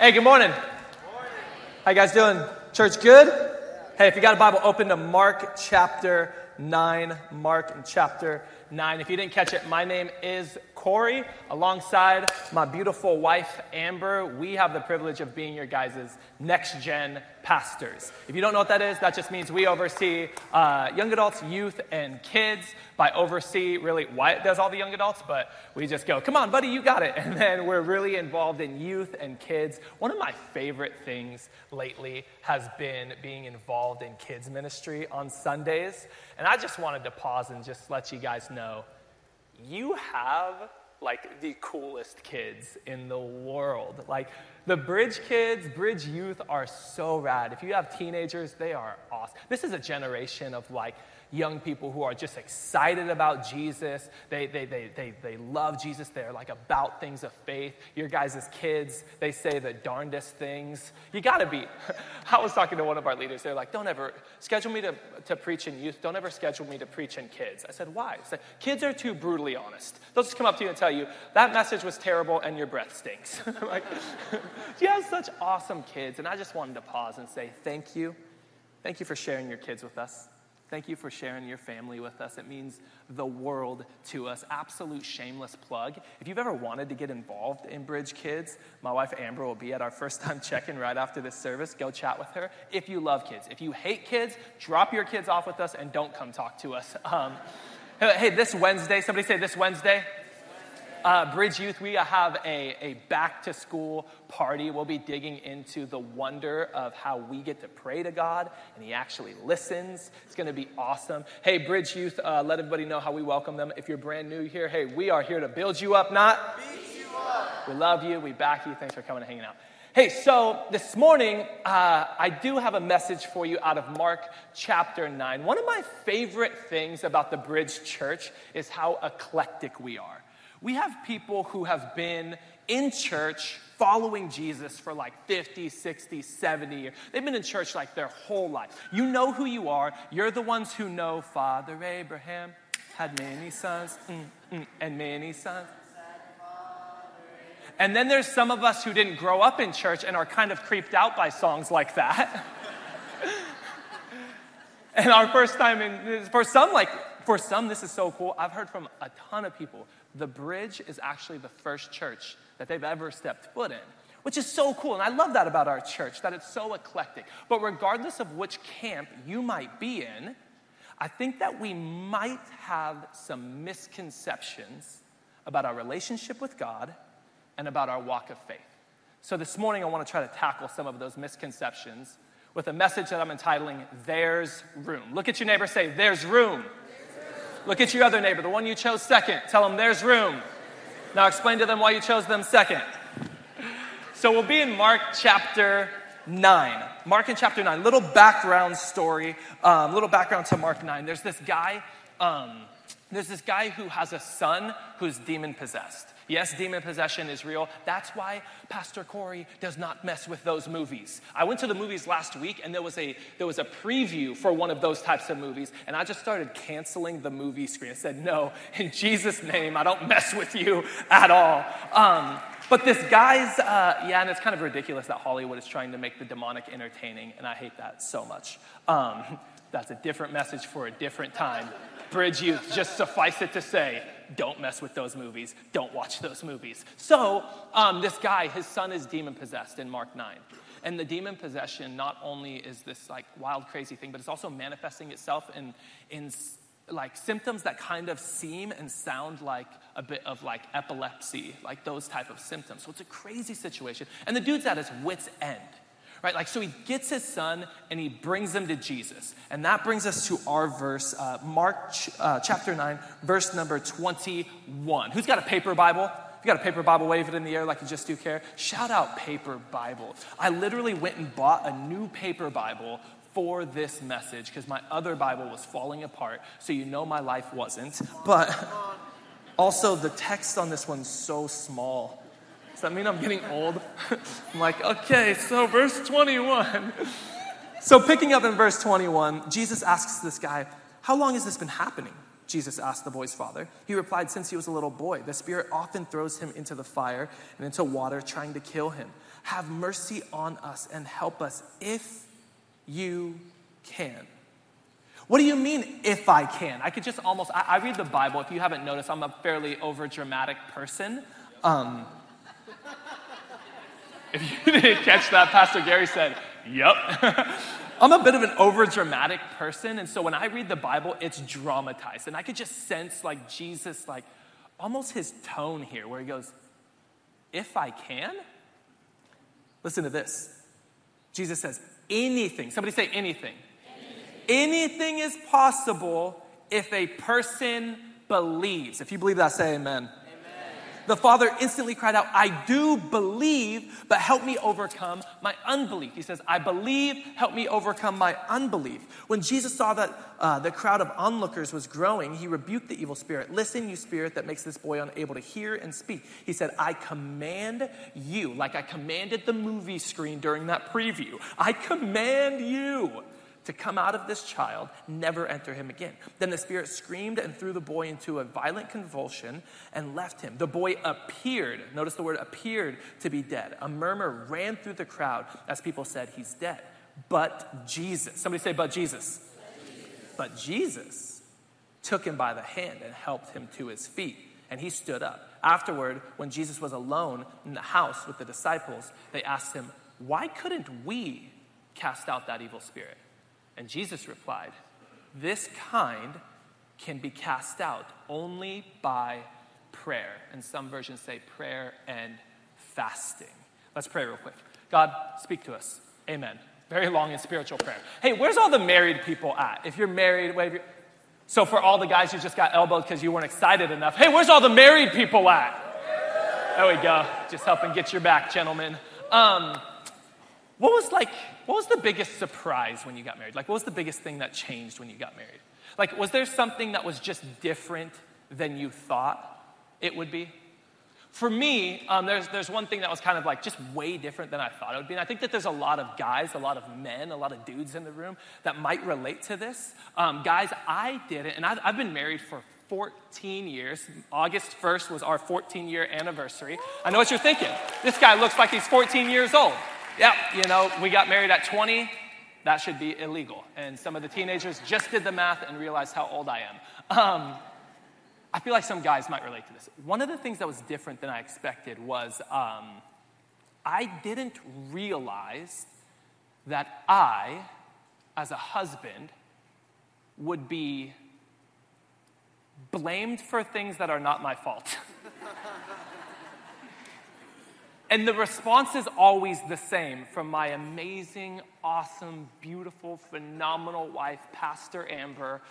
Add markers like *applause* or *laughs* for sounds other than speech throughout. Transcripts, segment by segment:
Hey, good morning. How you guys doing? Church good? Hey, if you got a Bible, open to Mark chapter 9. Mark in chapter 9. If you didn't catch it, my name is Corey, alongside my beautiful wife, Amber. We have the privilege of being your guys' next gen pastors. If you don't know what that is, that just means we oversee uh, young adults, youth, and kids. By oversee, really, Wyatt does all the young adults, but we just go, come on, buddy, you got it. *laughs* And then we're really involved in youth and kids. One of my favorite things lately has been being involved in kids' ministry on Sundays. And I just wanted to pause and just let you guys know you have like the coolest kids in the world. Like the Bridge kids, Bridge youth are so rad. If you have teenagers, they are awesome. This is a generation of like young people who are just excited about Jesus. They, they, they, they, they love Jesus. They're like about things of faith. Your guys' as kids, they say the darndest things. You gotta be. *laughs* I was talking to one of our leaders. They're like, don't ever schedule me to, to preach in youth. Don't ever schedule me to preach in kids. I said, why? Said, kids are too brutally honest. They'll just come up to you and tell you, that message was terrible and your breath stinks. *laughs* like, you have such awesome kids. And I just wanted to pause and say, thank you. Thank you for sharing your kids with us. Thank you for sharing your family with us. It means the world to us. Absolute shameless plug. If you've ever wanted to get involved in Bridge Kids, my wife Amber will be at our first time *laughs* check in right after this service. Go chat with her. If you love kids, if you hate kids, drop your kids off with us and don't come talk to us. Um, *laughs* hey, this Wednesday, somebody say this Wednesday. Uh, Bridge Youth, we have a, a back to school party. We'll be digging into the wonder of how we get to pray to God and He actually listens. It's going to be awesome. Hey, Bridge Youth, uh, let everybody know how we welcome them. If you're brand new here, hey, we are here to build you up, not beat you up. We love you. We back you. Thanks for coming and hanging out. Hey, so this morning, uh, I do have a message for you out of Mark chapter 9. One of my favorite things about the Bridge Church is how eclectic we are. We have people who have been in church following Jesus for like 50, 60, 70 years. They've been in church like their whole life. You know who you are. You're the ones who know Father Abraham had many sons mm, mm, and many sons. And then there's some of us who didn't grow up in church and are kind of creeped out by songs like that. *laughs* and our first time in, for some, like, for some, this is so cool. I've heard from a ton of people the bridge is actually the first church that they've ever stepped foot in, which is so cool. And I love that about our church, that it's so eclectic. But regardless of which camp you might be in, I think that we might have some misconceptions about our relationship with God and about our walk of faith. So this morning, I want to try to tackle some of those misconceptions with a message that I'm entitling There's Room. Look at your neighbor, say, There's room. Look at your other neighbor, the one you chose second. Tell them there's room. Now explain to them why you chose them second. So we'll be in Mark chapter 9. Mark in chapter 9. Little background story, um, little background to Mark 9. There's this guy, um, there's this guy who has a son who's demon possessed. Yes, demon possession is real. That's why Pastor Corey does not mess with those movies. I went to the movies last week and there was a there was a preview for one of those types of movies, and I just started canceling the movie screen. I said, "No, in Jesus' name, I don't mess with you at all." Um, but this guy's, uh, yeah, and it's kind of ridiculous that Hollywood is trying to make the demonic entertaining, and I hate that so much. Um, that's a different message for a different time. Bridge Youth, just suffice it to say, don't mess with those movies. Don't watch those movies. So, um, this guy, his son is demon possessed in Mark 9. And the demon possession not only is this like wild, crazy thing, but it's also manifesting itself in, in like symptoms that kind of seem and sound like a bit of like epilepsy, like those type of symptoms. So it's a crazy situation. And the dude's at his wits' end right? Like, so he gets his son and he brings him to Jesus. And that brings us to our verse, uh, Mark ch- uh, chapter 9, verse number 21. Who's got a paper Bible? If you got a paper Bible, wave it in the air like you just do care. Shout out Paper Bible. I literally went and bought a new paper Bible for this message because my other Bible was falling apart, so you know my life wasn't. But *laughs* also, the text on this one's so small. Does that mean I'm getting old? *laughs* I'm like, okay, so verse 21. so picking up in verse 21, Jesus asks this guy, How long has this been happening Jesus asked the boy's father. He replied, Since he was a little boy, the Spirit often throws him into the fire and into water, trying to kill him. Have mercy on us and help us if you can. What do you mean, if I can? I could just almost, I, I read the Bible. If you haven't noticed, I'm a fairly over dramatic person. Um, if you *laughs* didn't catch that, Pastor Gary said, Yep. *laughs* I'm a bit of an over dramatic person. And so when I read the Bible, it's dramatized. And I could just sense like Jesus, like almost his tone here, where he goes, If I can? Listen to this. Jesus says, Anything. Somebody say anything. Anything is possible if a person believes. If you believe that, say amen. The father instantly cried out, I do believe, but help me overcome my unbelief. He says, I believe, help me overcome my unbelief. When Jesus saw that uh, the crowd of onlookers was growing, he rebuked the evil spirit. Listen, you spirit that makes this boy unable to hear and speak. He said, I command you, like I commanded the movie screen during that preview, I command you to come out of this child, never enter him again. Then the spirit screamed and threw the boy into a violent convulsion and left him. The boy appeared, notice the word appeared to be dead. A murmur ran through the crowd as people said, He's dead. But Jesus, somebody say, But Jesus. But Jesus took him by the hand and helped him to his feet, and he stood up. Afterward, when Jesus was alone in the house with the disciples, they asked him, Why couldn't we cast out that evil spirit? And Jesus replied, This kind can be cast out only by prayer. And some versions say prayer and fasting. Let's pray real quick. God, speak to us. Amen. Very long and spiritual prayer. Hey, where's all the married people at? If you're married, wave your. So, for all the guys who just got elbowed because you weren't excited enough, hey, where's all the married people at? There we go. Just helping get your back, gentlemen. Um, what was like, what was the biggest surprise when you got married? Like, what was the biggest thing that changed when you got married? Like, was there something that was just different than you thought it would be? For me, um, there's, there's one thing that was kind of like just way different than I thought it would be. And I think that there's a lot of guys, a lot of men, a lot of dudes in the room that might relate to this. Um, guys, I did it, and I've, I've been married for 14 years. August 1st was our 14 year anniversary. I know what you're thinking. This guy looks like he's 14 years old yeah, you know, we got married at 20. That should be illegal. And some of the teenagers just did the math and realized how old I am. Um, I feel like some guys might relate to this. One of the things that was different than I expected was um, I didn't realize that I, as a husband, would be blamed for things that are not my fault. *laughs* And the response is always the same from my amazing, awesome, beautiful, phenomenal wife, Pastor Amber.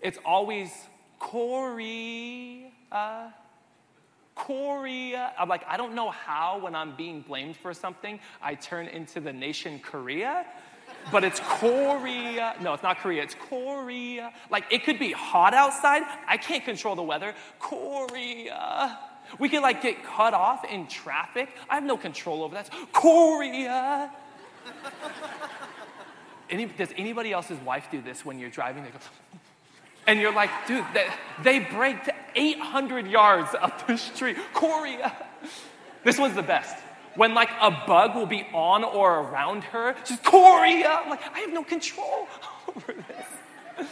It's always Corey. Uh, Corey. Uh, I'm like, I don't know how, when I'm being blamed for something, I turn into the nation Korea, but it's Korea. Uh, no, it's not Korea, it's Korea. Uh, like, it could be hot outside. I can't control the weather. Korea. We could like get cut off in traffic. I have no control over that. Korea. Uh. Any, does anybody else's wife do this when you're driving? They go, and you're like, dude, they, they braked 800 yards up the street. Korea. Uh. This one's the best. When like a bug will be on or around her, she's Korea. Uh. I'm like, I have no control *laughs* over this.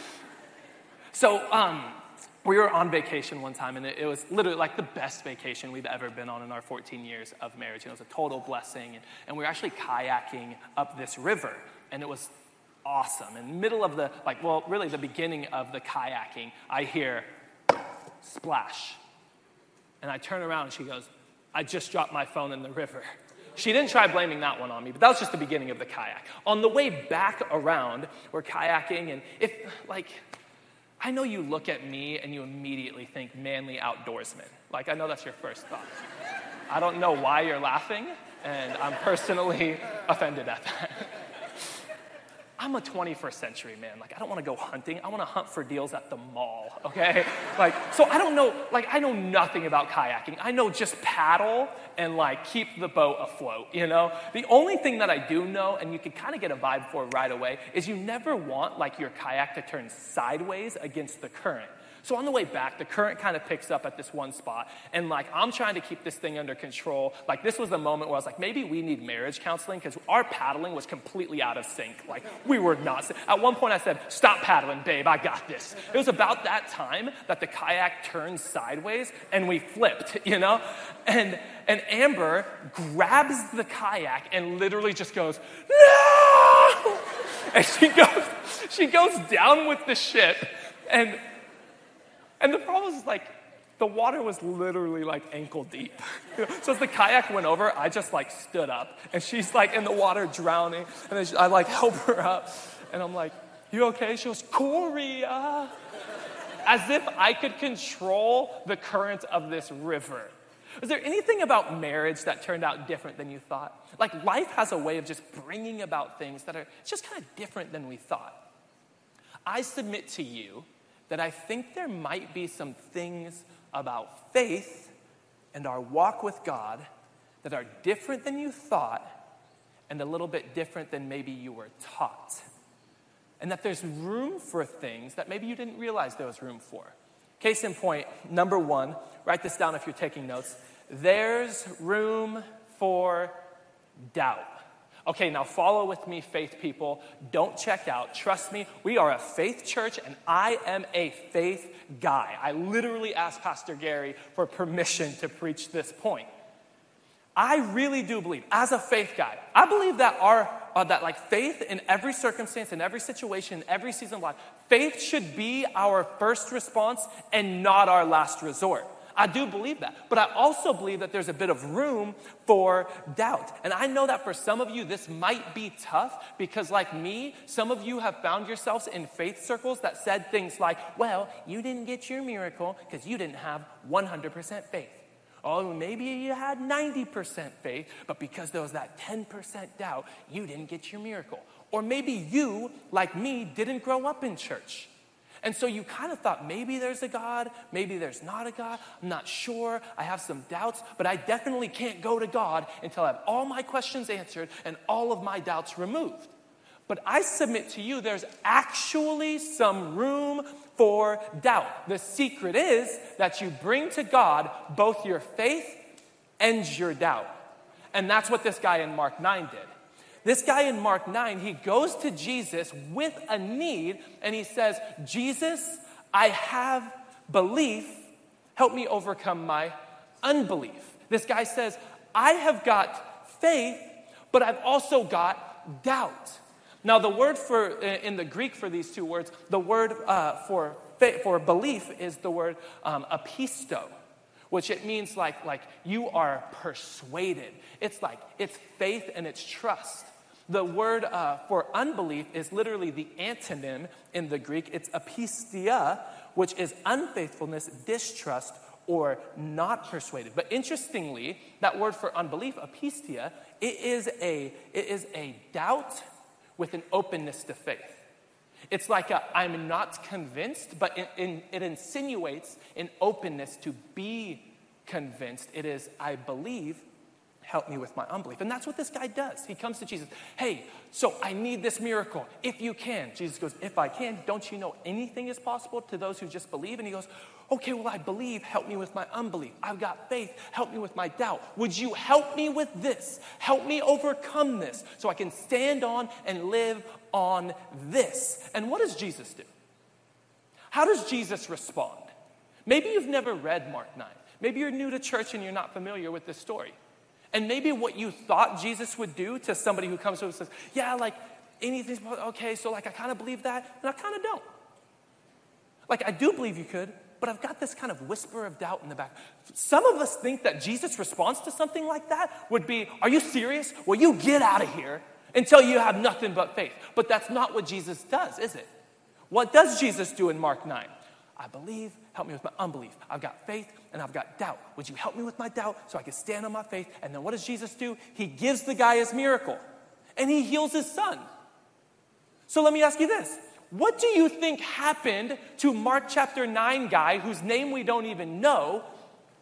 So, um, we were on vacation one time, and it, it, was literally like the best vacation we've ever been on in our 14 years of marriage. it was a total blessing. And, and we were actually kayaking up this river, and it was awesome. In the middle of the, like, well, really the beginning of the kayaking, I hear splash. And I turn around, and she goes, I just dropped my phone in the river. She didn't try blaming that one on me, but that was just the beginning of the kayak. On the way back around, we're kayaking, and if, like, I know you look at me and you immediately think manly outdoorsman. Like, I know that's your first thought. I don't know why you're laughing, and I'm personally *laughs* offended at that. *laughs* I'm a 21st century man. Like, I don't want to go hunting. I want to hunt for deals at the mall, okay? *laughs* Like, so I don't know, like, I know nothing about kayaking. I know just paddle and, like, keep the boat afloat, you know? The only thing that I do know, and you can kind of get a vibe for right away, is you never want, like, your kayak to turn sideways against the current. So on the way back, the current kind of picks up at this one spot, and like I'm trying to keep this thing under control. Like this was the moment where I was like, maybe we need marriage counseling because our paddling was completely out of sync. Like we were not. At one point, I said, "Stop paddling, babe. I got this." It was about that time that the kayak turned sideways and we flipped. You know, and and Amber grabs the kayak and literally just goes, "No!" And she goes, she goes down with the ship, and and the problem is like the water was literally like ankle deep. *laughs* so as the kayak went over, I just like stood up and she's like in the water drowning. And then she, I like *laughs* help her up. And I'm like, You okay? She goes, uh. As if I could control the current of this river. Is there anything about marriage that turned out different than you thought? Like life has a way of just bringing about things that are just kind of different than we thought. I submit to you that I think there might be some things about faith and our walk with God that are different than you thought and a little bit different than maybe you were taught. And that there's room for things that maybe you didn't realize there was room for. Case in point, number one, write this down if you're taking notes. There's room for doubt. Okay, now follow with me, faith people. Don't check out. Trust me, we are a faith church, and I am a faith guy. I literally asked Pastor Gary for permission to preach this point. I really do believe, as a faith guy, I believe that our uh, that like faith in every circumstance, in every situation, in every season of life, faith should be our first response and not our last resort. I do believe that. But I also believe that there's a bit of room for doubt. And I know that for some of you, this might be tough because, like me, some of you have found yourselves in faith circles that said things like, well, you didn't get your miracle because you didn't have 100% faith. Oh, maybe you had 90% faith, but because there was that 10% doubt, you didn't get your miracle. Or maybe you, like me, didn't grow up in church. And so you kind of thought maybe there's a God, maybe there's not a God. I'm not sure. I have some doubts, but I definitely can't go to God until I have all my questions answered and all of my doubts removed. But I submit to you, there's actually some room for doubt. The secret is that you bring to God both your faith and your doubt. And that's what this guy in Mark 9 did. This guy in Mark 9, he goes to Jesus with a need and he says, Jesus, I have belief. Help me overcome my unbelief. This guy says, I have got faith, but I've also got doubt. Now, the word for, in the Greek for these two words, the word uh, for, faith, for belief is the word um, apisto which it means like, like you are persuaded. It's like it's faith and it's trust. The word uh, for unbelief is literally the antonym in the Greek. It's apistia, which is unfaithfulness, distrust, or not persuaded. But interestingly, that word for unbelief, apistia, it is a, it is a doubt with an openness to faith. It's like i am not convinced, but it, it, it insinuates an openness to be convinced. It is, I believe, help me with my unbelief. And that's what this guy does. He comes to Jesus, hey, so I need this miracle. If you can. Jesus goes, if I can, don't you know anything is possible to those who just believe? And he goes, okay, well, I believe. Help me with my unbelief. I've got faith. Help me with my doubt. Would you help me with this? Help me overcome this so I can stand on and live on this. And what does Jesus do? How does Jesus respond? Maybe you've never read Mark 9. Maybe you're new to church and you're not familiar with this story. And maybe what you thought Jesus would do to somebody who comes to him and says, Yeah, like anything's okay, so like I kind of believe that, and I kind of don't. Like I do believe you could, but I've got this kind of whisper of doubt in the back. Some of us think that Jesus' response to something like that would be, Are you serious? Well, you get out of here until you have nothing but faith. But that's not what Jesus does, is it? What does Jesus do in Mark 9? I believe, help me with my unbelief. I've got faith and I've got doubt. Would you help me with my doubt so I can stand on my faith? And then what does Jesus do? He gives the guy his miracle and he heals his son. So let me ask you this What do you think happened to Mark chapter 9 guy whose name we don't even know?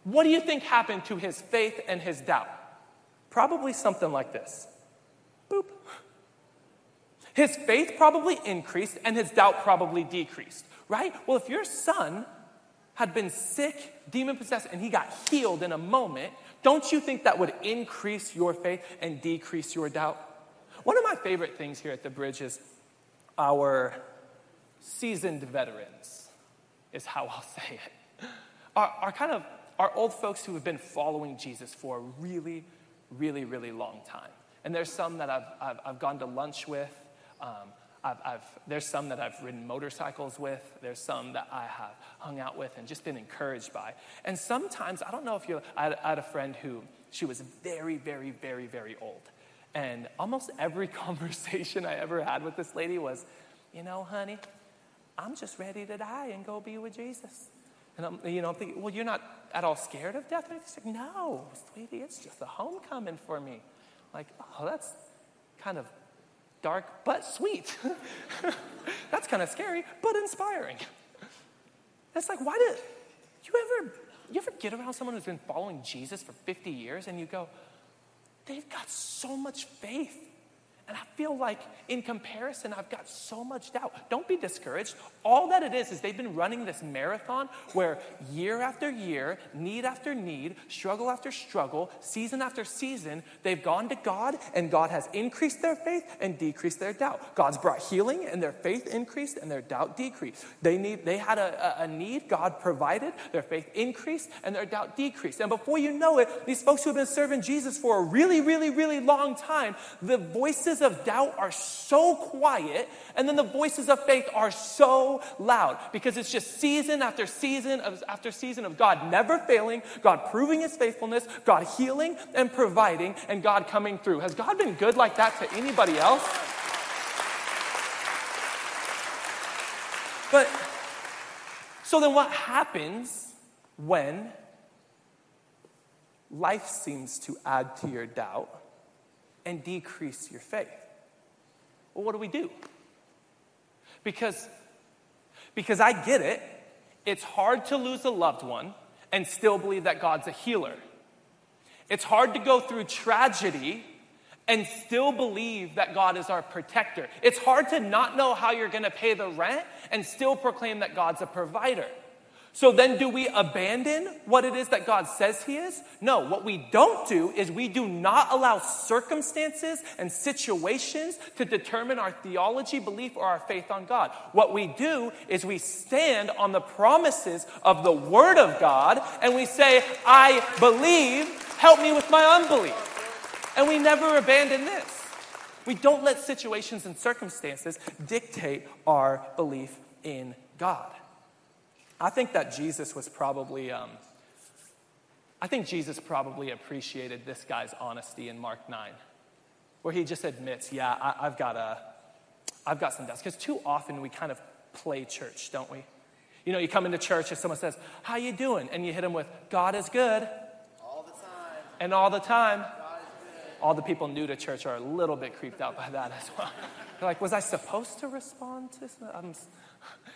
What do you think happened to his faith and his doubt? Probably something like this boop. His faith probably increased and his doubt probably decreased right? Well, if your son had been sick, demon possessed, and he got healed in a moment, don't you think that would increase your faith and decrease your doubt? One of my favorite things here at the bridge is our seasoned veterans, is how I'll *laughs* say it. Our, our kind of our old folks who have been following Jesus for a really, really, really long time. And there's some that I've, I've, I've gone to lunch with. Um, I've, I've, there's some that I've ridden motorcycles with. There's some that I have hung out with and just been encouraged by. And sometimes, I don't know if you, I I had a friend who, she was very, very, very, very old. And almost every *laughs* conversation I ever had with this lady was, you know, honey, I'm just ready to die and go be with Jesus. And I'm, you know, I'm thinking, well, you're not at all scared of death? And she's like, no, sweetie, it's just a homecoming for me. Like, oh, that's kind of dark but sweet. *laughs* that's kind of scary but inspiring. It's like, why did you ever you ever get around someone who's been following Jesus for 50 years and you go, they've got so much faith and I feel like in comparison, I've got so much doubt. Don't be discouraged. All that it is, is they've been running this marathon where year after year, need after need, struggle after struggle, season after season, they've gone to God and God has increased their faith and decreased their doubt. God's brought healing and their faith increased and their doubt decreased. They, need, they had a, a need, God provided, their faith increased and their doubt decreased. And before you know it, these folks who have been serving Jesus for a really, really, really long time, the voices voices of doubt are so quiet, and then the voices of faith are so loud because it's just season after season of, after season of God never failing, God proving his faithfulness, God healing and providing, and God coming through. Has God been good like that to anybody else? But so then what happens when life seems to add to your doubt? And decrease your faith. Well, what do we do? Because, because I get it, it's hard to lose a loved one and still believe that God's a healer. It's hard to go through tragedy and still believe that God is our protector. It's hard to not know how you're going to pay the rent and still proclaim that God's a provider. So then, do we abandon what it is that God says He is? No. What we don't do is we do not allow circumstances and situations to determine our theology, belief, or our faith on God. What we do is we stand on the promises of the Word of God and we say, I believe, help me with my unbelief. And we never abandon this. We don't let situations and circumstances dictate our belief in God. I think that Jesus was probably, um, I think Jesus probably appreciated this guy's honesty in Mark 9, where he just admits, yeah, I, have got a, I've got some doubts. Because too often we kind of play church, don't we? You know, you come into church and someone says, how you doing? And you hit them with, God is good. All the time. And all the time. All the people new to church are a little bit creeped out by that as well. *laughs* They're like, was I supposed to respond to? I'm,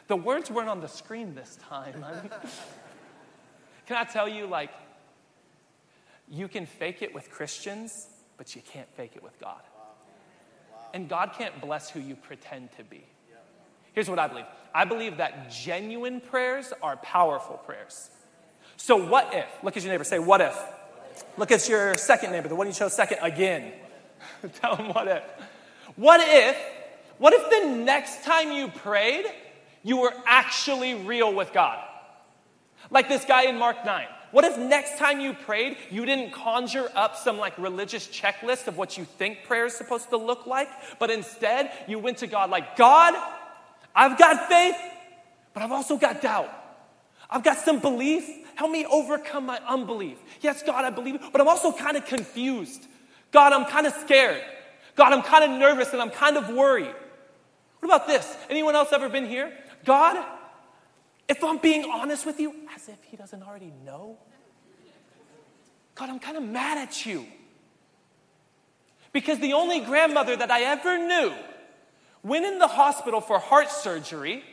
the words weren't on the screen this time. *laughs* can I tell you, like, you can fake it with Christians, but you can't fake it with God. And God can't bless who you pretend to be. Here's what I believe I believe that genuine prayers are powerful prayers. So, what if? Look at your neighbor, say, What if? Look at your second neighbor, the one you chose second, again. *laughs* Tell him what if. What if, what if the next time you prayed, you were actually real with God. Like this guy in Mark 9. What if next time you prayed, you didn't conjure up some like religious checklist of what you think prayer is supposed to look like, but instead you went to God like, God, I've got faith, but I've also got doubt. I've got some belief. Help me overcome my unbelief. Yes, God, I believe, but I'm also kind of confused. God, I'm kind of scared. God, I'm kind of nervous and I'm kind of worried. What about this? Anyone else ever been here? God, if I'm being honest with you, as if He doesn't already know, God, I'm kind of mad at you. Because the only grandmother that I ever knew went in the hospital for heart surgery,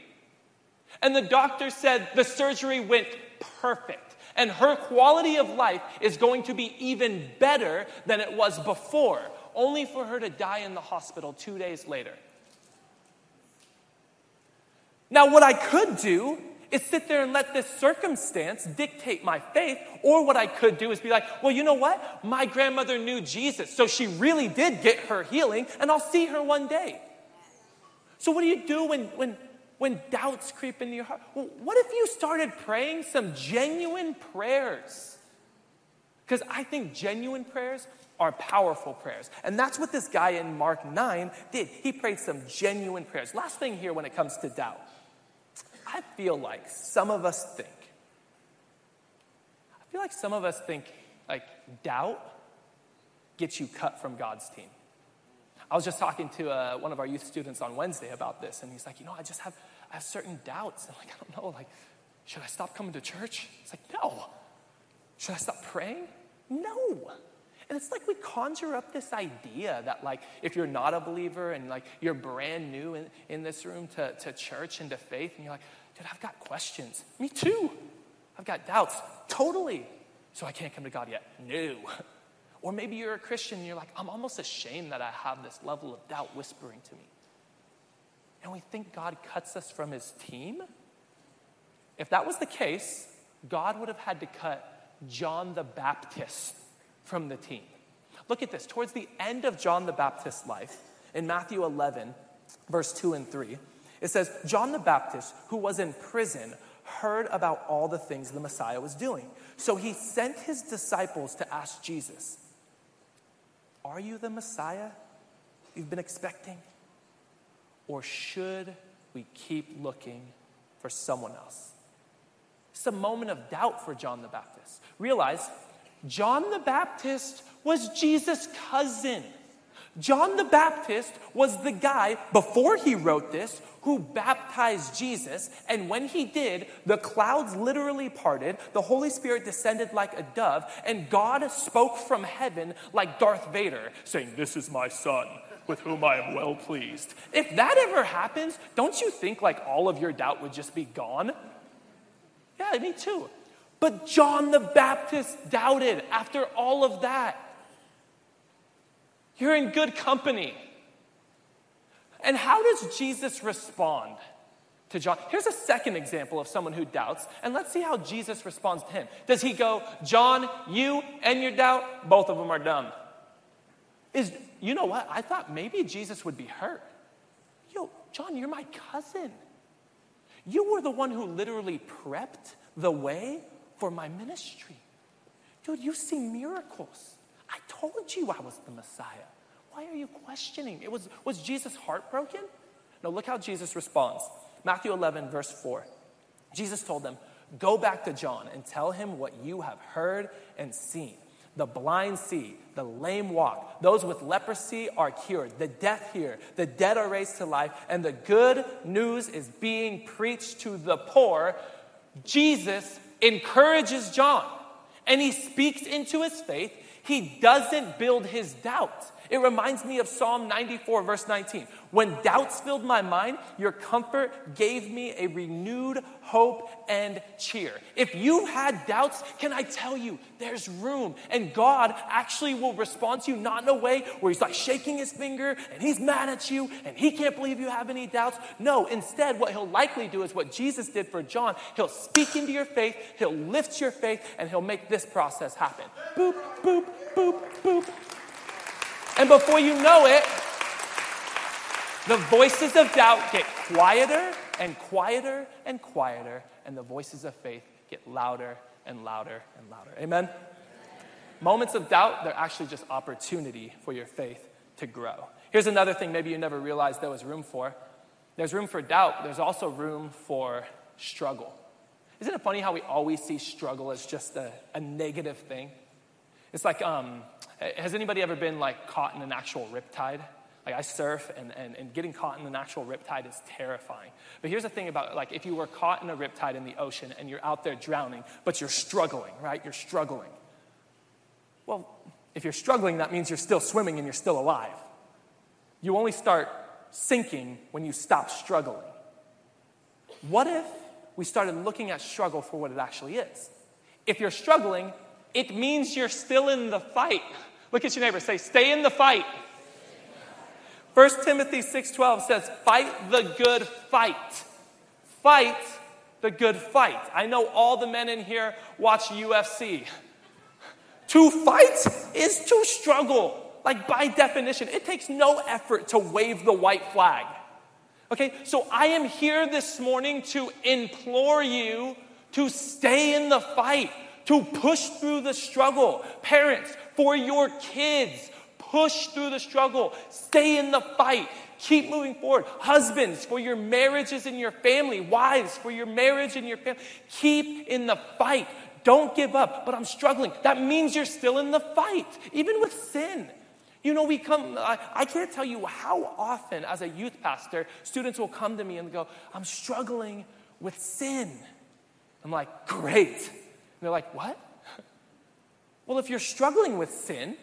and the doctor said the surgery went perfect. And her quality of life is going to be even better than it was before, only for her to die in the hospital two days later. Now, what I could do is sit there and let this circumstance dictate my faith. Or what I could do is be like, well, you know what? My grandmother knew Jesus, so she really did get her healing, and I'll see her one day. So, what do you do when, when, when doubts creep into your heart? What if you started praying some genuine prayers? Because I think genuine prayers are powerful prayers. And that's what this guy in Mark 9 did. He prayed some genuine prayers. Last thing here when it comes to doubt. I feel like some of us think, I feel like some of us think like doubt gets you cut from God's team. I was just talking to uh, one of our youth students on Wednesday about this, and he's like, you know, I just have, I have certain doubts. And like, I don't know, like, should I stop coming to church? It's like, no. Should I stop praying? No. And it's like we conjure up this idea that, like, if you're not a believer and, like, you're brand new in, in this room to, to church and to faith, and you're like, dude, I've got questions. Me too. I've got doubts. Totally. So I can't come to God yet. No. Or maybe you're a Christian and you're like, I'm almost ashamed that I have this level of doubt whispering to me. And we think God cuts us from his team. If that was the case, God would have had to cut John the Baptist from the team. Look at this. Towards the end of John the Baptist's life, in Matthew 11, verse 2 and 3, it says, John the Baptist, who was in prison, heard about all the things the Messiah was doing. So he sent his disciples to ask Jesus, Are you the Messiah you've been expecting? Or should we keep looking for someone else? It's a moment of doubt for John the Baptist. Realize John the Baptist was Jesus' cousin. John the Baptist was the guy, before he wrote this, who baptized Jesus. And when he did, the clouds literally parted, the Holy Spirit descended like a dove, and God spoke from heaven like Darth Vader, saying, This is my son. With whom I am well pleased. If that ever happens, don't you think like all of your doubt would just be gone? Yeah, me too. But John the Baptist doubted after all of that. You're in good company. And how does Jesus respond to John? Here's a second example of someone who doubts, and let's see how Jesus responds to him. Does he go, John, you and your doubt, both of them are dumb? Is you know what? I thought maybe Jesus would be hurt. Yo, John, you're my cousin. You were the one who literally prepped the way for my ministry. Dude, you see miracles. I told you I was the Messiah. Why are you questioning? It was, was Jesus heartbroken? No, look how Jesus responds. Matthew 11, verse 4. Jesus told them, Go back to John and tell him what you have heard and seen. The blind see, the lame walk, those with leprosy are cured, the deaf hear, the dead are raised to life, and the good news is being preached to the poor. Jesus encourages John and he speaks into his faith. He doesn't build his doubt. It reminds me of Psalm 94, verse 19. When doubts filled my mind, your comfort gave me a renewed hope and cheer. If you've had doubts, can I tell you, there's room. And God actually will respond to you not in a way where He's like shaking His finger and He's mad at you and He can't believe you have any doubts. No, instead, what He'll likely do is what Jesus did for John. He'll speak into your faith, He'll lift your faith, and He'll make this process happen. Boop, boop, boop, boop. And before you know it, the voices of doubt get quieter and quieter and quieter, and the voices of faith get louder and louder and louder. Amen? Moments of doubt, they're actually just opportunity for your faith to grow. Here's another thing maybe you never realized there was room for. There's room for doubt, there's also room for struggle. Isn't it funny how we always see struggle as just a, a negative thing? It's like, um, has anybody ever been like caught in an actual riptide? Like I surf and, and, and getting caught in an actual riptide is terrifying. But here's the thing about like if you were caught in a riptide in the ocean and you're out there drowning, but you're struggling, right? You're struggling. Well, if you're struggling, that means you're still swimming and you're still alive. You only start sinking when you stop struggling. What if we started looking at struggle for what it actually is? If you're struggling, it means you're still in the fight. Look at your neighbor, say, stay in the fight. 1 Timothy 6:12 says, fight the good fight. Fight the good fight. I know all the men in here watch UFC. To fight is to struggle. Like, by definition, it takes no effort to wave the white flag. Okay, so I am here this morning to implore you to stay in the fight, to push through the struggle. Parents, for your kids, push through the struggle, stay in the fight. Keep moving forward. Husbands, for your marriages and your family. Wives, for your marriage and your family. Keep in the fight. Don't give up. But I'm struggling. That means you're still in the fight, even with sin. You know, we come, I, I, can't tell you how often as a youth pastor, students will come to me and go, I'm struggling with sin. I'm like, great. They're like, what? *laughs* Well, if you're struggling with sin,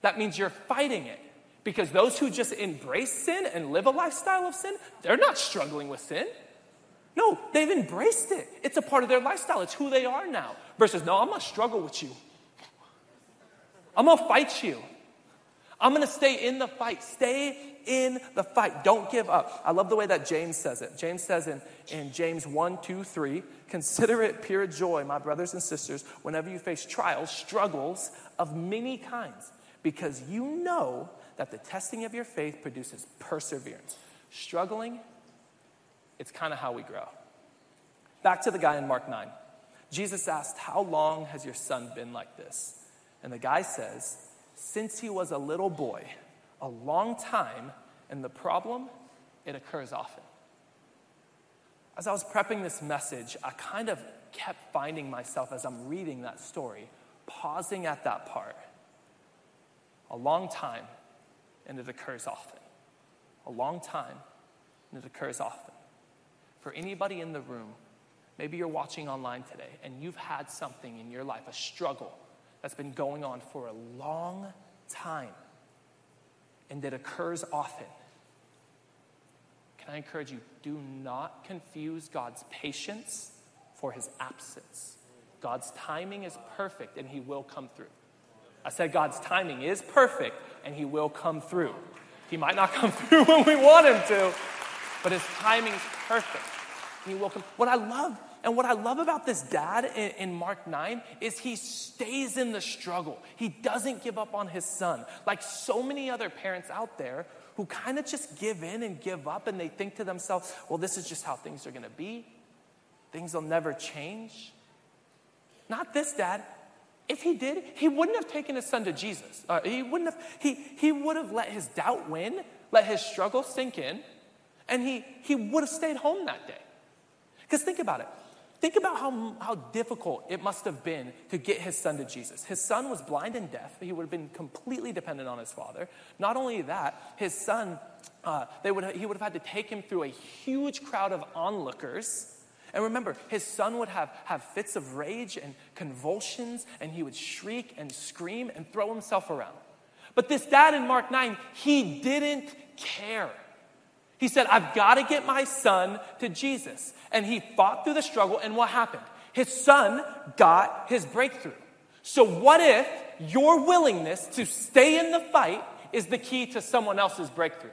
that means you're fighting it. Because those who just embrace sin and live a lifestyle of sin, they're not struggling with sin. No, they've embraced it. It's a part of their lifestyle, it's who they are now. Versus, no, I'm gonna struggle with you. I'm gonna fight you. I'm gonna stay in the fight. Stay in the fight. Don't give up. I love the way that James says it. James says in, in James 1, 2, 3, consider it pure joy, my brothers and sisters, whenever you face trials, struggles of many kinds, because you know that the testing of your faith produces perseverance. Struggling, it's kind of how we grow. Back to the guy in Mark 9. Jesus asked, How long has your son been like this? And the guy says, Since he was a little boy, a long time, and the problem, it occurs often. As I was prepping this message, I kind of kept finding myself as I'm reading that story, pausing at that part. A long time, and it occurs often. A long time, and it occurs often. For anybody in the room, maybe you're watching online today and you've had something in your life, a struggle that's been going on for a long time, and it occurs often. Can I encourage you? Do not confuse God's patience for his absence. God's timing is perfect and he will come through. I said God's timing is perfect and he will come through. He might not come *laughs* through when we want him to, but his timing is perfect. He will come. What I love and what I love about this dad in, in, Mark 9 is he stays in the struggle. He doesn't give up on his son. Like so many other parents out there who kind of just give in and give up and they think to themselves, well, this is just how things are going to be. Things will never change. Not this dad. If he did, he wouldn't have taken his son to Jesus. Uh, he wouldn't have, he, he would have let his doubt win, let his struggle sink in, and he, he would have stayed home that day. Because think about it. Think about how, how difficult it must have been to get his son to Jesus. His son was blind and deaf. He would have been completely dependent on his father. Not only that, his son, uh, they would, he would have had to take him through a huge crowd of onlookers and remember, his son would have, have fits of rage and convulsions, and he would shriek and scream and throw himself around. But this dad in Mark 9, he didn't care. He said, I've got to get my son to Jesus. And he fought through the struggle, and what happened? His son got his breakthrough. So, what if your willingness to stay in the fight is the key to someone else's breakthrough?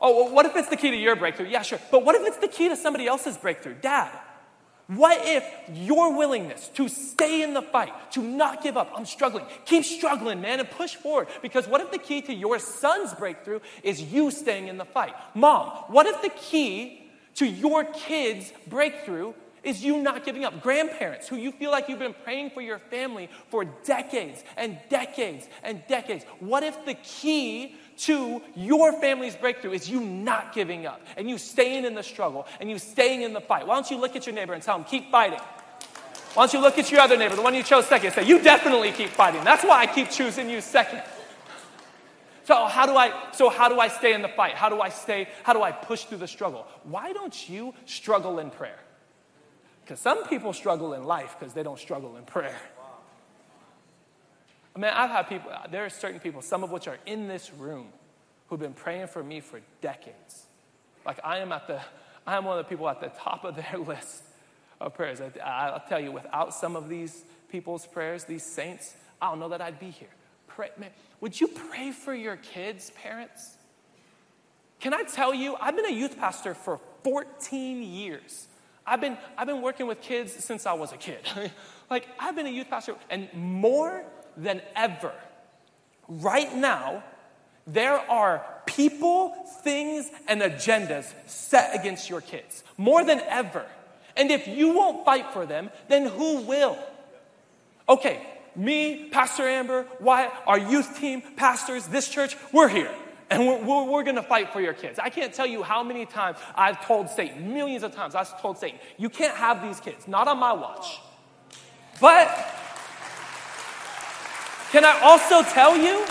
Oh, well, what if it's the key to your breakthrough? Yeah, sure. But what if it's the key to somebody else's breakthrough? Dad, what if your willingness to stay in the fight, to not give up, I'm struggling, keep struggling, man, and push forward? Because what if the key to your son's breakthrough is you staying in the fight? Mom, what if the key to your kid's breakthrough is you not giving up. Grandparents who you feel like you've been praying for your family for decades and decades and decades. What if the key to your family's breakthrough is you not giving up and you staying in the struggle and you staying in the fight. Why don't you look at your neighbor and tell him, keep fighting? Why don't you look at your other neighbor, the one you chose second, and say, you definitely keep fighting. That's why I keep choosing you second. So how do I so how do I stay in the fight? How do I stay how do I push through the struggle? Why don't you struggle in prayer? Cuz some people struggle in life because they don't struggle in prayer. I mean, I've had people, there are certain people, some of which are in this room, who've been praying for me for decades. Like I am at the, I am one of the people at the top of their *laughs* list of prayers. I, will tell you, without some of these people's prayers, these saints, I don't know that I'd be here. Pray, man, would you pray for your kids, parents? Can I tell you, I've been a youth pastor for 14 years. I've been, I've been working with kids since I was a kid. *laughs* like, I've been a youth pastor, and more than ever, right now, there are people, things, and agendas set against your kids. More than ever. And if you won't fight for them, then who will? Okay, me, Pastor Amber, Wyatt, our youth team, pastors, this church, we're here. And we're, we're, we're going to fight for your kids. I can't tell you how many times I've told Satan, millions of times, I've told Satan, you can't have these kids, not on my watch. But can I also tell you,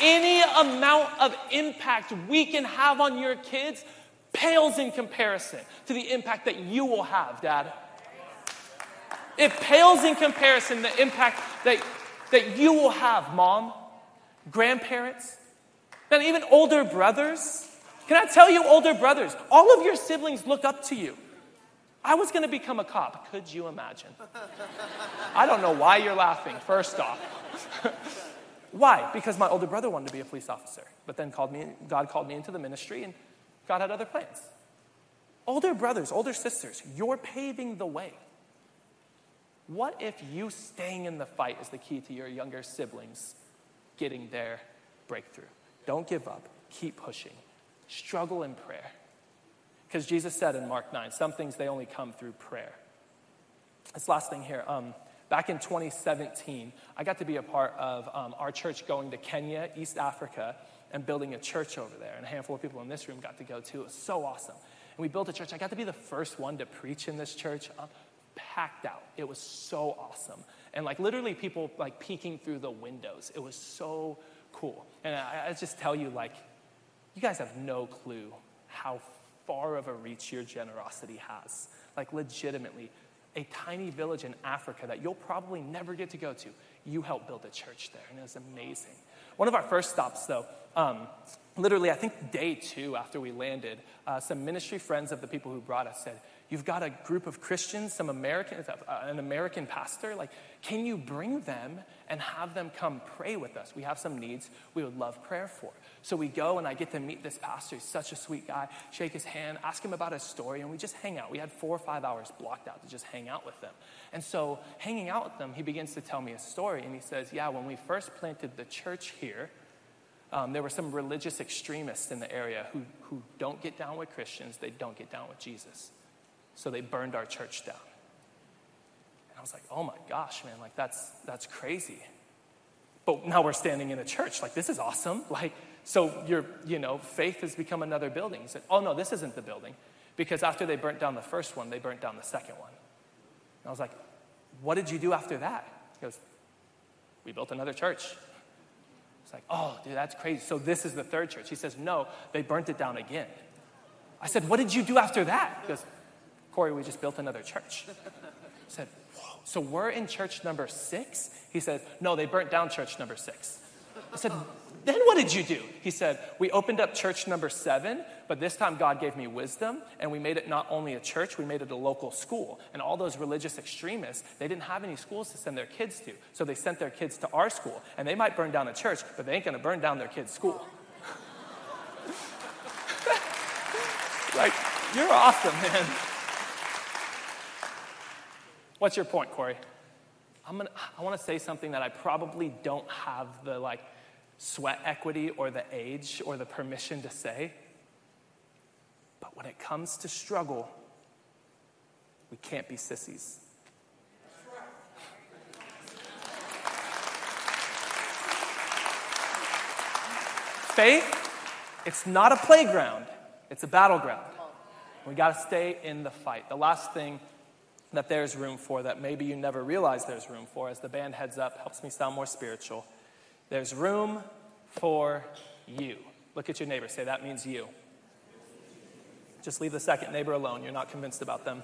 any amount of impact we can have on your kids pales in comparison to the impact that you will have, Dad. It pales in comparison the impact that, that you will have, mom, grandparents, and even older brothers. Can I tell you, older brothers, all of your siblings look up to you. I was going to become a cop. Could you imagine? I don't know why you're laughing, first off. *laughs* why? Because my older brother wanted to be a police officer, but then called me, God called me into the ministry, and God had other plans. Older brothers, older sisters, you're paving the way. What if you staying in the fight is the key to your younger siblings getting their breakthrough? Don't give up. Keep pushing. Struggle in prayer. Because Jesus said in Mark 9, some things they only come through prayer. This last thing here. Um, back in 2017, I got to be a part of um, our church going to Kenya, East Africa, and building a church over there. And a handful of people in this room got to go too. It was so awesome. And we built a church. I got to be the first one to preach in this church. Um, packed out. It was so awesome. And like literally people like peeking through the windows. It was so cool. And I, I just tell you, like, you guys have no clue how far of a reach your generosity has. Like, legitimately, a tiny village in Africa that you'll probably never get to go to, you helped build a church there, and it was amazing. One of our first stops, though, um, literally, I think day two after we landed, uh, some ministry friends of the people who brought us said, You've got a group of Christians, some Americans, uh, an American pastor. Like, can you bring them and have them come pray with us? We have some needs we would love prayer for. So we go and I get to meet this pastor. He's such a sweet guy. Shake his hand, ask him about his story, and we just hang out. We had four or five hours blocked out to just hang out with them. And so, hanging out with them, he begins to tell me a story. And he says, Yeah, when we first planted the church here, um, there were some religious extremists in the area who, who don't get down with Christians, they don't get down with Jesus. So they burned our church down. And I was like, oh my gosh, man, like that's, that's crazy. But now we're standing in a church. Like, this is awesome. *laughs* Like, so your, you know, faith has become another building. He said, oh no, this isn't the building. Because after they burnt down the first one, they burnt down the second one. And I was like, what did you do after that? He goes, we built another church. It's like, oh, dude, that's crazy. So this is the third church. He says, no, they burnt it down again. I said, what did you do after that? He goes, Corey, we just built another church. I said, Whoa, so we're in church number six? He said, no, they burnt down church number six. I said, then what did you do? He said, we opened up church number seven, but this time God gave me wisdom, and we made it not only a church, we made it a local school. And all those religious extremists, they didn't have any schools to send their kids to, so they sent their kids to our school. And they might burn down a church, but they ain't gonna burn down their kids' school. *laughs* like, you're awesome, man. What's your point, Corey? I'm gonna, I want to say something that I probably don't have the like sweat equity or the age or the permission to say. But when it comes to struggle, we can't be sissies. Faith, it's not a playground, it's a battleground. We got to stay in the fight. The last thing that there's room for that maybe you never realized there's room for as the band heads up helps me sound more spiritual there's room for you look at your neighbor say that means you just leave the second neighbor alone you're not convinced about them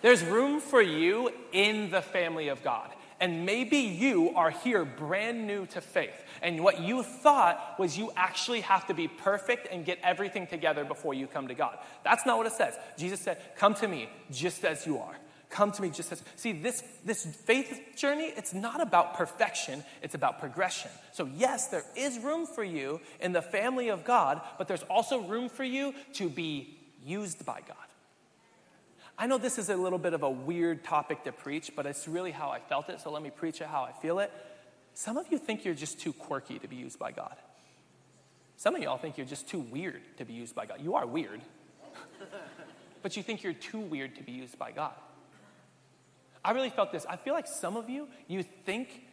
there's room for you in the family of god and maybe you are here brand new to faith. And what you thought was you actually have to be perfect and get everything together before you come to God. That's not what it says. Jesus said, Come to me just as you are. Come to me just as. See, this, this faith journey, it's not about perfection, it's about progression. So, yes, there is room for you in the family of God, but there's also room for you to be used by God. I know this is a little bit of a weird topic to preach, but it's really how I felt it, so let me preach it how I feel it. Some of you think you're just too quirky to be used by God. Some of y'all think you're just too weird to be used by God. You are weird, *laughs* but you think you're too weird to be used by God. I really felt this. I feel like some of you, you think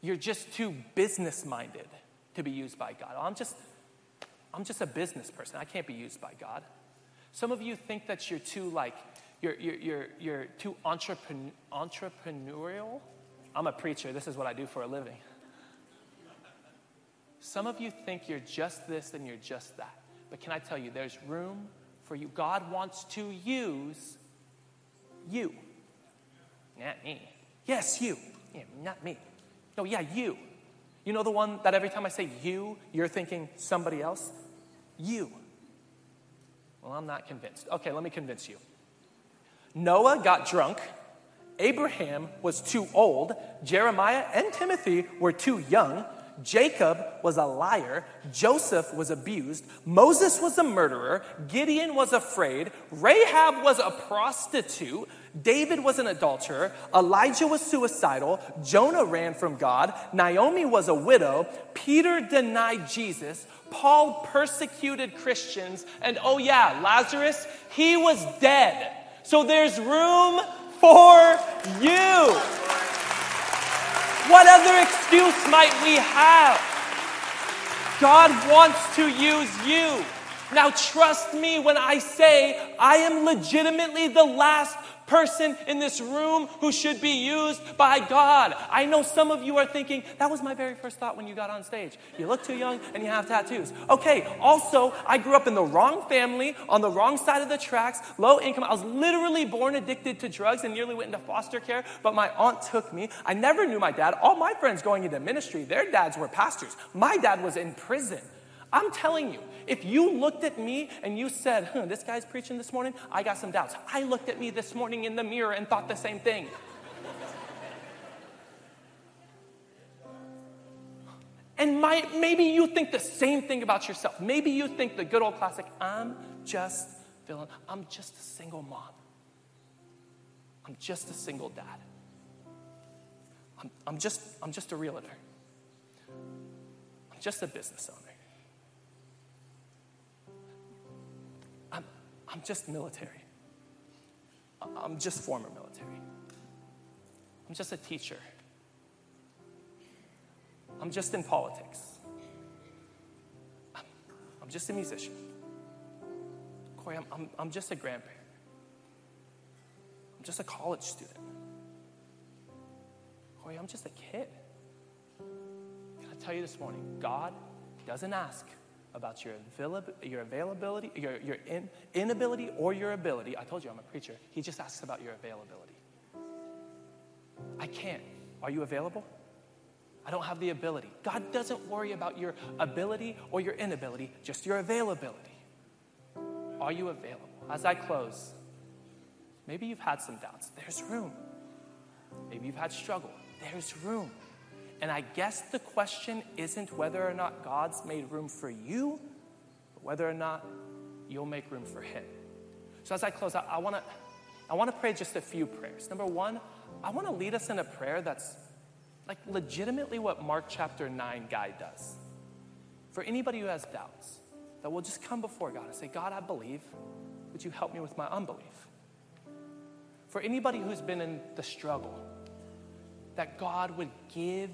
you're just too business minded to be used by God. I'm just, I'm just a business person. I can't be used by God. Some of you think that you're too like, you're, you're, you're, you're too entrepreneur, entrepreneurial. I'm a preacher. This is what I do for a living. Some of you think you're just this and you're just that. But can I tell you, there's room for you. God wants to use you. Not me. Yes, you. Yeah, not me. No, yeah, you. You know the one that every time I say you, you're thinking somebody else? You. Well, I'm not convinced. Okay, let me convince you. Noah got drunk. Abraham was too old. Jeremiah and Timothy were too young. Jacob was a liar, Joseph was abused, Moses was a murderer, Gideon was afraid, Rahab was a prostitute, David was an adulterer, Elijah was suicidal, Jonah ran from God, Naomi was a widow, Peter denied Jesus, Paul persecuted Christians, and oh yeah, Lazarus, he was dead. So there's room for you. What other excuse might we have? God wants to use you. Now, trust me when I say I am legitimately the last person in this room who should be used by God. I know some of you are thinking, that was my very first thought when you got on stage. You look too young and you have tattoos. Okay, also, I grew up in the wrong family, on the wrong side of the tracks, low income. I was literally born addicted to drugs and nearly went into foster care, but my aunt took me. I never knew my dad. All my friends going into ministry, their dads were pastors. My dad was in prison. I'm telling you, if you looked at me and you said, huh, this guy's preaching this morning, I got some doubts. I looked at me this morning in the mirror and thought the same thing. And my, maybe you think the same thing about yourself. Maybe you think the good old classic, I'm just feeling, I'm just a single mom. I'm just a single dad. I'm, I'm, just, I'm just a realtor. I'm just a business owner. I'm just military. I'm just former military. I'm just a teacher. I'm just in politics. I'm, just a musician. Corey, I'm, I'm, I'm just a grandparent. I'm just a college student. Corey, I'm just a kid. Can I tell you this morning? God doesn't ask about your, your availability, your, your in, inability or your ability. I told you I'm a preacher. He just asks about your availability. I can't. Are you available? I don't have the ability. God doesn't worry about your ability or your inability, just your availability. Are you available? As I close, maybe you've had some doubts. There's room. Maybe you've had struggle. There's room. And I guess the question isn't whether or not God's made room for you, but whether or not you'll make room for Him. So as I close out, I want to I want to pray just a few prayers. Number one, I want to lead us in a prayer that's like legitimately what Mark chapter 9 guy does. For anybody who has doubts, that will just come before God and say, God, I believe. Would you help me with my unbelief? For anybody who's been in the struggle, that God would give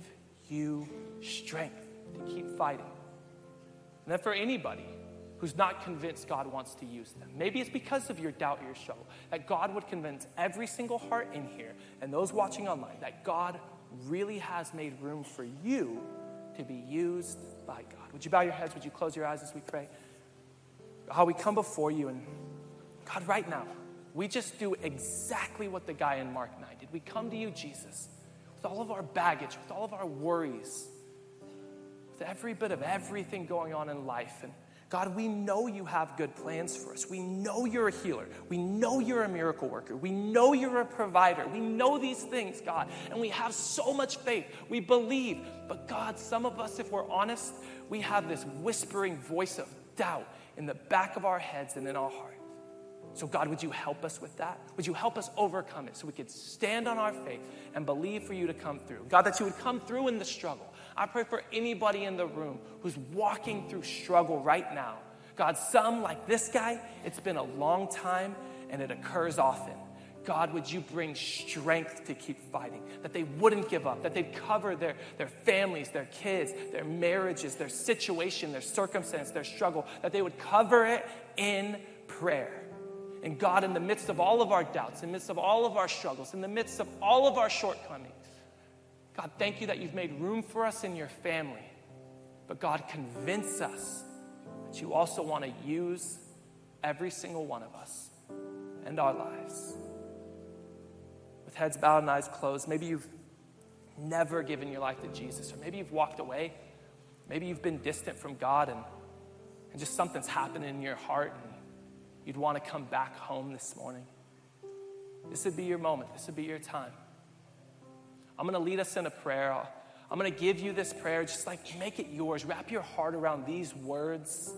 you strength to keep fighting. And then for anybody who's not convinced God wants to use them, maybe it's because of your doubt your struggle, that God would convince every single heart in here and those watching online that God really has made room for you to be used by God. Would you bow your heads? Would you close your eyes as we pray? How we come before you and God, right now, we just do exactly what the guy in Mark 9 did. We come to you, Jesus with all of our baggage, with all of our worries, with every bit of everything going on in life. And God, we know you have good plans for us. We know you're a healer. We know you're a miracle worker. We know you're a provider. We know these things, God, and we have so much faith. We believe. But God, some of us, if we're honest, we have this whispering voice of doubt in the back of our heads and in our hearts. So, God, would you help us with that? Would you help us overcome it so we could stand on our faith and believe for you to come through? God, that you would come through in the struggle. I pray for anybody in the room who's walking through struggle right now. God, some like this guy, it's been a long time and it occurs often. God, would you bring strength to keep fighting? That they wouldn't give up, that they'd cover their, their families, their kids, their marriages, their situation, their circumstance, their struggle, that they would cover it in prayer. And God, in the midst of all of our doubts, in the midst of all of our struggles, in the midst of all of our shortcomings, God, thank you that you've made room for us in your family. But God, convince us that you also want to use every single one of us and our lives with heads bowed and eyes closed, maybe you've never given your life to Jesus, or maybe you've walked away. Maybe you've been distant from God and, and just something's happened in your heart and you'd want to come back home this morning. This would be your moment. This would be your time. I'm going to lead us in a prayer. I'm going to give you this prayer. Just like make it yours. Wrap your heart around these words.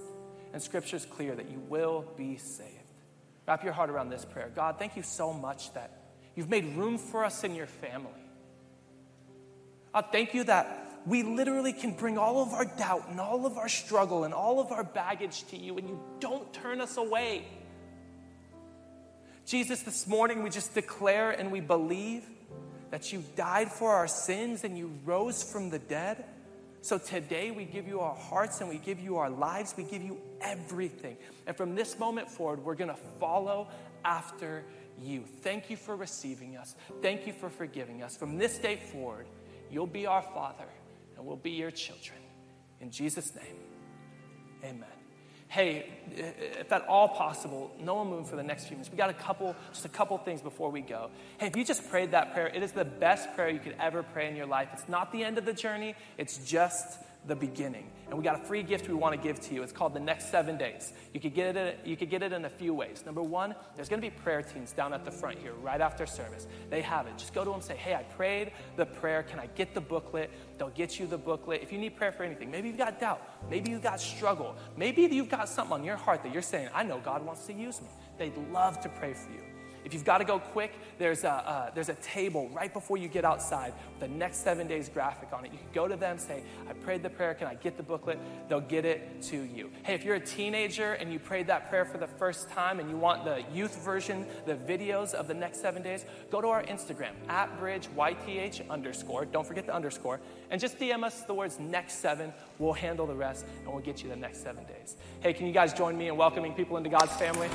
And scripture's clear that you will be saved. Wrap your heart around this prayer. God, thank you so much that You've made room for us in your family. I thank you that we literally can bring all of our doubt and all of our struggle and all of our baggage to you, and you don't turn us away. Jesus, this morning we just declare and we believe that you died for our sins and you rose from the dead. So today we give you our hearts and we give you our lives, we give you everything. And from this moment forward, we're gonna follow after you. Thank you for receiving us. Thank you for forgiving us. From this day forward, you'll be our Father and we'll be your children. In Jesus' name, amen. Hey, if at all possible, no one move for the next few minutes. We got a couple, just a couple things before we go. Hey, if you just prayed that prayer, it is the best prayer you could ever pray in your life. It's not the end of the journey, it's just the beginning. And we got a free gift we want to give to you. It's called the next seven days. You could get it. You could get it in a few ways. Number one, there's going to be prayer teams down at the front here right after service. They have it. Just go to them, say, "Hey, I prayed the prayer. Can I get the booklet?" They'll get you the booklet. If you need prayer for anything, maybe you've got doubt, maybe you've got struggle, maybe you've got something on your heart that you're saying, "I know God wants to use me." They'd love to pray for you. If you've got to go quick, there's a, uh, there's a table right before you get outside with the next seven days graphic on it. You can go to them, say, I prayed the prayer. Can I get the booklet? They'll get it to you. Hey, if you're a teenager and you prayed that prayer for the first time and you want the youth version, the videos of the next seven days, go to our Instagram, at bridge YTH underscore. Don't forget the underscore. And just DM us the words next seven. We'll handle the rest and we'll get you the next seven days. Hey, can you guys join me in welcoming people into God's family?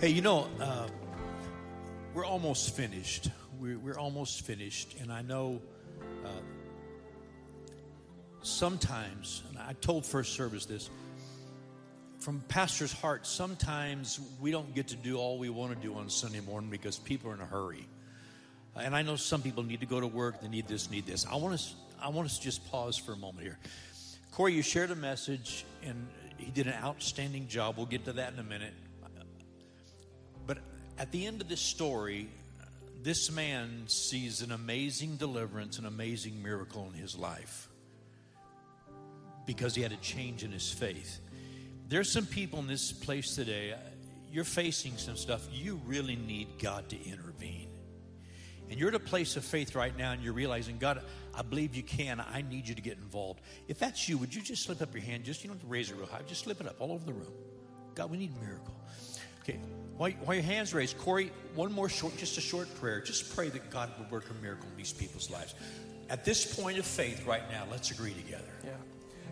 Hey, you know, uh, we're almost finished. We're, we're, almost finished. And I know uh, sometimes, and I told First Service this, from pastor's heart, sometimes we don't get to do all we want to do on Sunday morning because people are in a hurry. And I know some people need to go to work, they need this, need this. I want us, I want us to just pause for a moment here. Corey, you shared a message, and he did an outstanding job. We'll get to that in a minute. At the end of this story, this man sees an amazing deliverance, an amazing miracle in his life because he had a change in his faith. There's some people in this place today, you're facing some stuff. You really need God to intervene. And you're at a place of faith right now and you're realizing, God, I believe you can. I need you to get involved. If that's you, would you just slip up your hand? Just, you don't have to raise it real high. Just slip it up all over the room. God, we need a miracle. Okay, while, while your hands raised, Corey, one more short, just a short prayer. Just pray that God would work a miracle in these people's lives. At this point of faith right now, let's agree together. Yeah.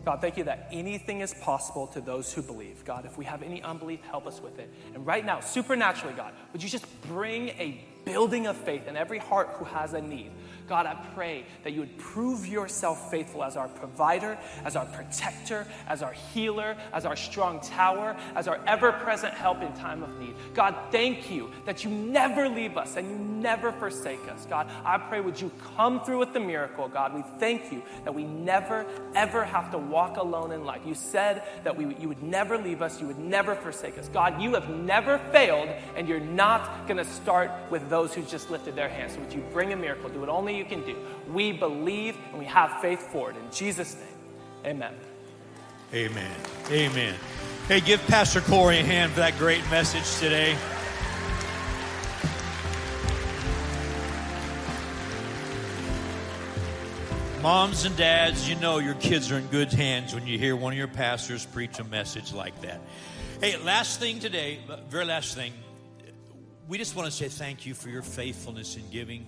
God, thank you that anything is possible to those who believe. God, if we have any unbelief, help us with it. And right now, supernaturally, God, would you just bring a building of faith in every heart who has a need? God, I pray that you would prove yourself faithful as our provider, as our protector, as our healer, as our strong tower, as our ever present help in time of need. God, thank you that you never leave us and you never forsake us. God, I pray, would you come through with the miracle, God? We thank you that we never, ever have to walk alone in life. You said that we, you would never leave us, you would never forsake us. God, you have never failed, and you're not going to start with those those who just lifted their hands. Would you bring a miracle? Do what only you can do. We believe and we have faith for it. In Jesus' name, amen. Amen. Amen. Hey, give Pastor Corey a hand for that great message today. Moms and dads, you know your kids are in good hands when you hear one of your pastors preach a message like that. Hey, last thing today, very last thing, we just want to say thank you for your faithfulness in giving.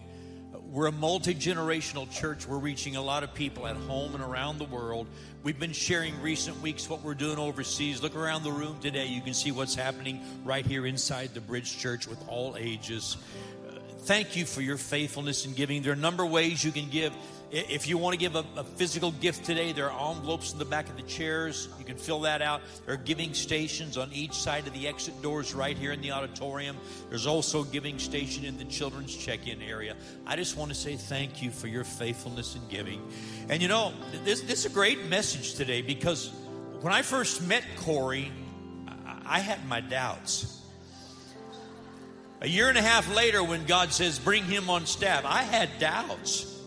We're a multi generational church. We're reaching a lot of people at home and around the world. We've been sharing recent weeks what we're doing overseas. Look around the room today. You can see what's happening right here inside the Bridge Church with all ages. Thank you for your faithfulness in giving. There are a number of ways you can give. If you want to give a, a, physical gift today, there are envelopes in the back of the chairs. You can fill that out. There are giving stations on each side of the exit doors right here in the auditorium. There's also a giving station in the children's check in area. I just want to say thank you for your faithfulness in giving. And you know, this, this is a great message today because when I first met Corey, I, I had my doubts. A year and a half later, when God says, bring him on staff, I had doubts.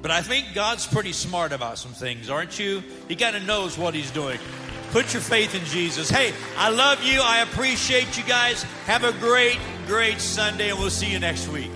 But I think God's pretty smart about some things, aren't you? He kind of knows what He's doing. Put your faith in Jesus. Hey, I love you. I appreciate you guys. Have a great, great Sunday, and we'll see you next week.